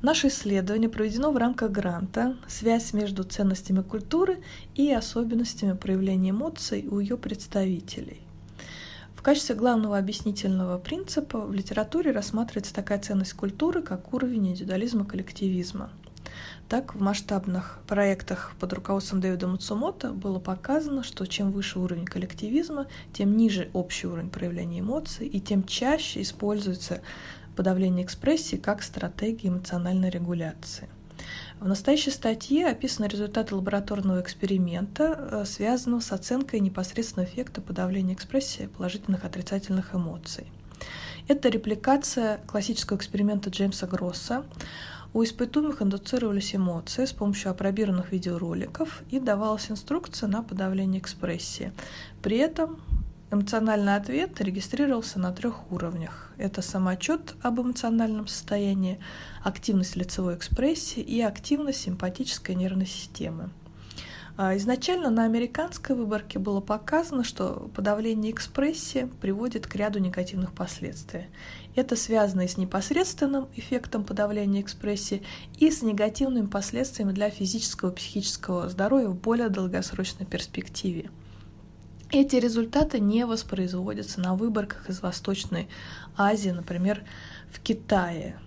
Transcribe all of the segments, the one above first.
Наше исследование проведено в рамках гранта «Связь между ценностями культуры и особенностями проявления эмоций у ее представителей». В качестве главного объяснительного принципа в литературе рассматривается такая ценность культуры, как уровень индивидуализма коллективизма. Так, в масштабных проектах под руководством Дэвида Мацумото было показано, что чем выше уровень коллективизма, тем ниже общий уровень проявления эмоций, и тем чаще используется подавление экспрессии как стратегия эмоциональной регуляции. В настоящей статье описаны результаты лабораторного эксперимента, э, связанного с оценкой непосредственного эффекта подавления экспрессии положительных и отрицательных эмоций. Это репликация классического эксперимента Джеймса Гросса. У испытуемых индуцировались эмоции с помощью апробированных видеороликов и давалась инструкция на подавление экспрессии. При этом Эмоциональный ответ регистрировался на трех уровнях. Это самоотчет об эмоциональном состоянии, активность лицевой экспрессии и активность симпатической нервной системы. А, изначально на американской выборке было показано, что подавление экспрессии приводит к ряду негативных последствий. Это связано и с непосредственным эффектом подавления экспрессии, и с негативными последствиями для физического и психического здоровья в более долгосрочной перспективе. Эти результаты не воспроизводятся на выборках из Восточной Азии, например, в Китае.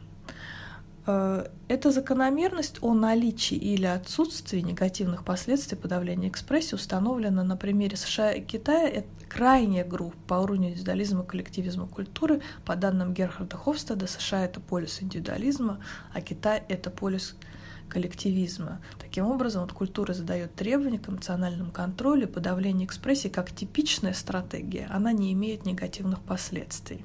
Э, эта закономерность о наличии или отсутствии негативных последствий подавления экспрессии установлена на примере США и Китая. Это крайняя группа по уровню индивидуализма, коллективизма, культуры. По данным Герхарда Хофстеда, США — это полюс индивидуализма, а Китай — это полюс коллективизма. Таким образом, вот культура задает требования к эмоциональному контролю подавлению экспрессии как типичная стратегия. Она не имеет негативных последствий.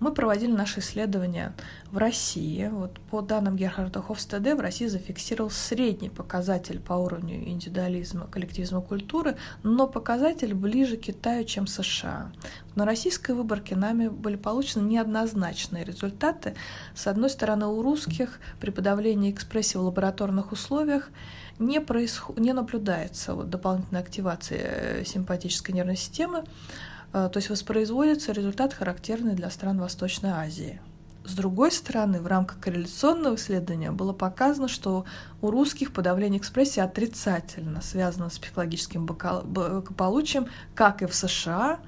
Мы проводили наши исследования в России. Вот по данным Герхарда Хофстеде, в России зафиксировал средний показатель по уровню индивидуализма, коллективизма культуры, но показатель ближе к Китаю, чем США. На российской выборке нами были получены неоднозначные результаты. С одной стороны, у русских при подавлении экспрессии в лабораторных условиях не, происход... не наблюдается вот, дополнительной активации э, симпатической нервной системы, то есть воспроизводится результат, характерный для стран Восточной Азии. С другой стороны, в рамках корреляционного исследования было показано, что у русских подавление экспрессии отрицательно связано с психологическим благополучием, как и в США,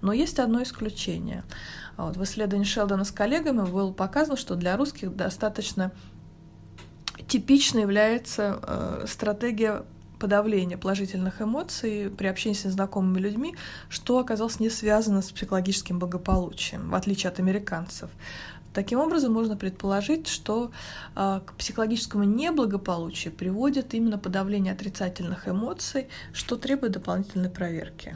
но есть одно исключение. Вот в исследовании Шелдона с коллегами было показано, что для русских достаточно типично является э, стратегия подавление положительных эмоций при общении с незнакомыми людьми, что оказалось не связано с психологическим благополучием, в отличие от американцев. Таким образом, можно предположить, что э, к психологическому неблагополучию приводит именно подавление отрицательных эмоций, что требует дополнительной проверки.